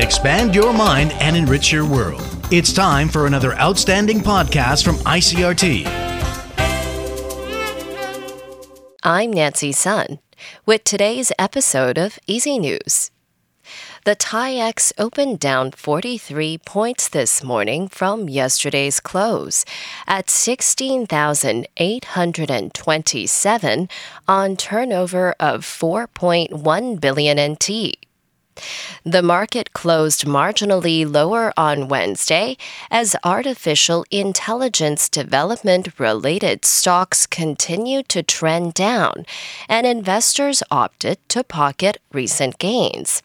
Expand your mind and enrich your world. It's time for another outstanding podcast from ICRT. I'm Nancy Sun with today's episode of EZ News. The TAIEX opened down 43 points this morning from yesterday's close at 16,827 on turnover of 4.1 billion NT. The market closed marginally lower on Wednesday as artificial intelligence development related stocks continued to trend down and investors opted to pocket recent gains.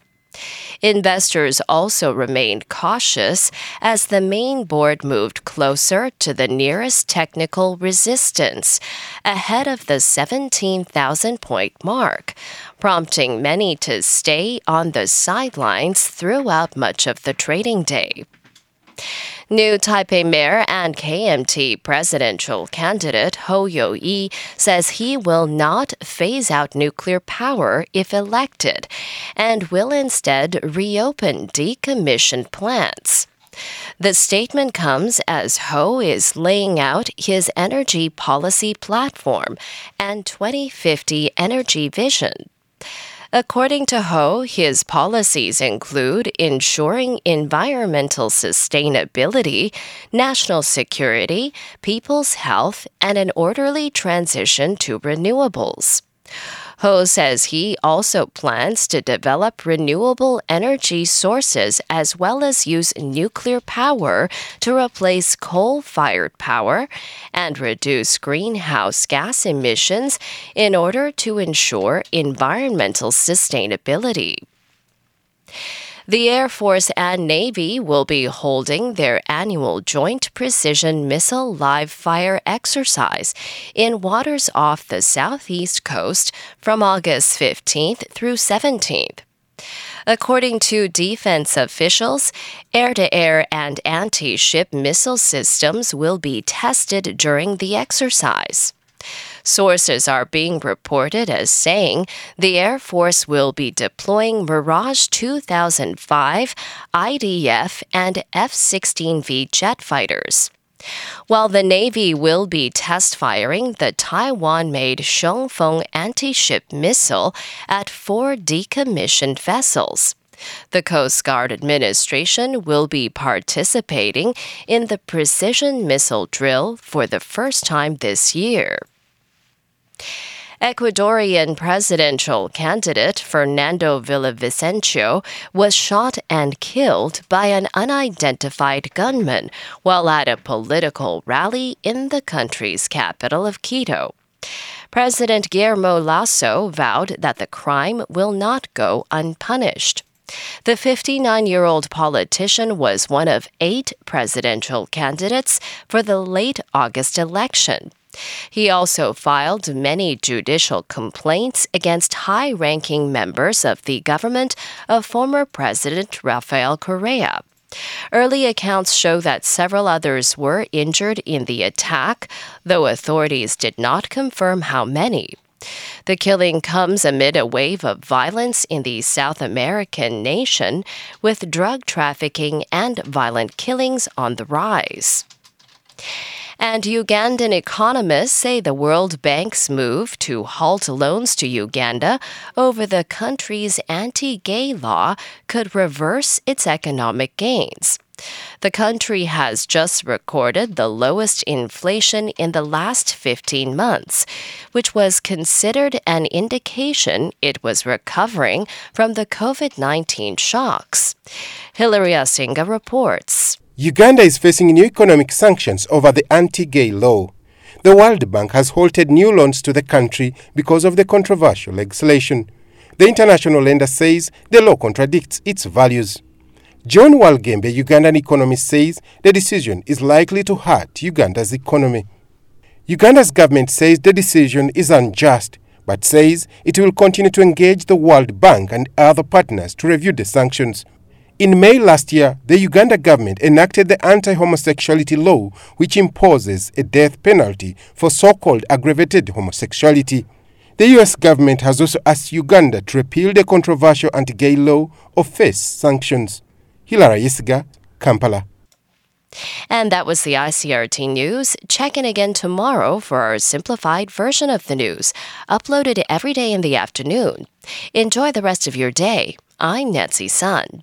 Investors also remained cautious as the main board moved closer to the nearest technical resistance, ahead of the 17,000 point mark, prompting many to stay on the sidelines throughout much of the trading day. New Taipei Mayor and KMT presidential candidate Hou Yu-ih says he will not phase out nuclear power if elected and will instead reopen decommissioned plants. The statement comes as Hou is laying out his energy policy platform and 2050 energy vision. According to Hou, his policies include ensuring environmental sustainability, national security, people's health, and an orderly transition to renewables. Hou says he also plans to develop renewable energy sources as well as use nuclear power to replace coal fired power and reduce greenhouse gas emissions in order to ensure environmental sustainability. The Air Force and Navy will be holding their annual Joint Precision Missile Live Fire exercise in waters off the southeast coast from August 15th through 17th. According to defense officials, air to air and anti ship missile systems will be tested during the exercise. Sources are being reported as saying the Air Force will be deploying Mirage 2000-5, IDF, and F 16V jet fighters. While the Navy will be test firing the Taiwan made Xiongfeng anti ship missile at four decommissioned vessels. The Coast Guard administration will be participating in the precision missile drill for the first time this year. Ecuadorian presidential candidate Fernando Villavicencio was shot and killed by an unidentified gunman while at a political rally in the country's capital of Quito. President Guillermo Lasso vowed that the crime will not go unpunished. The 59 year old politician was one of eight presidential candidates for the late August election. He also filed many judicial complaints against high ranking members of the government of former President Rafael Correa. Early accounts show that several others were injured in the attack, though authorities did not confirm how many. The killing comes amid a wave of violence in the South American nation, with drug trafficking and violent killings on the rise. And Ugandan economists say the World Bank's move to halt loans to Uganda over the country's anti gay law could reverse its economic gains. The country has just recorded the lowest inflation in the last 15 months, which was considered an indication it was recovering from the COVID 19 shocks. Hilary Asinga reports. Uganda is facing new economic sanctions over the anti gay law. The World Bank has halted new loans to the country because of the controversial legislation. The international lender says the law contradicts its values. John Walugembe, Ugandan economist, says the decision is likely to hurt Uganda's economy. Uganda's government says the decision is unjust, but says it will continue to engage the World Bank and other partners to review the sanctions. In May last year, the Uganda government enacted the anti homosexuality law, which imposes a death penalty for so called aggravated homosexuality. The US government has also asked Uganda to repeal the controversial anti gay law or face sanctions. Hilara Isiga, Kampala. And that was the ICRT news. Check in again tomorrow for our simplified version of the news, uploaded every day in the afternoon. Enjoy the rest of your day. I'm Nancy Sun.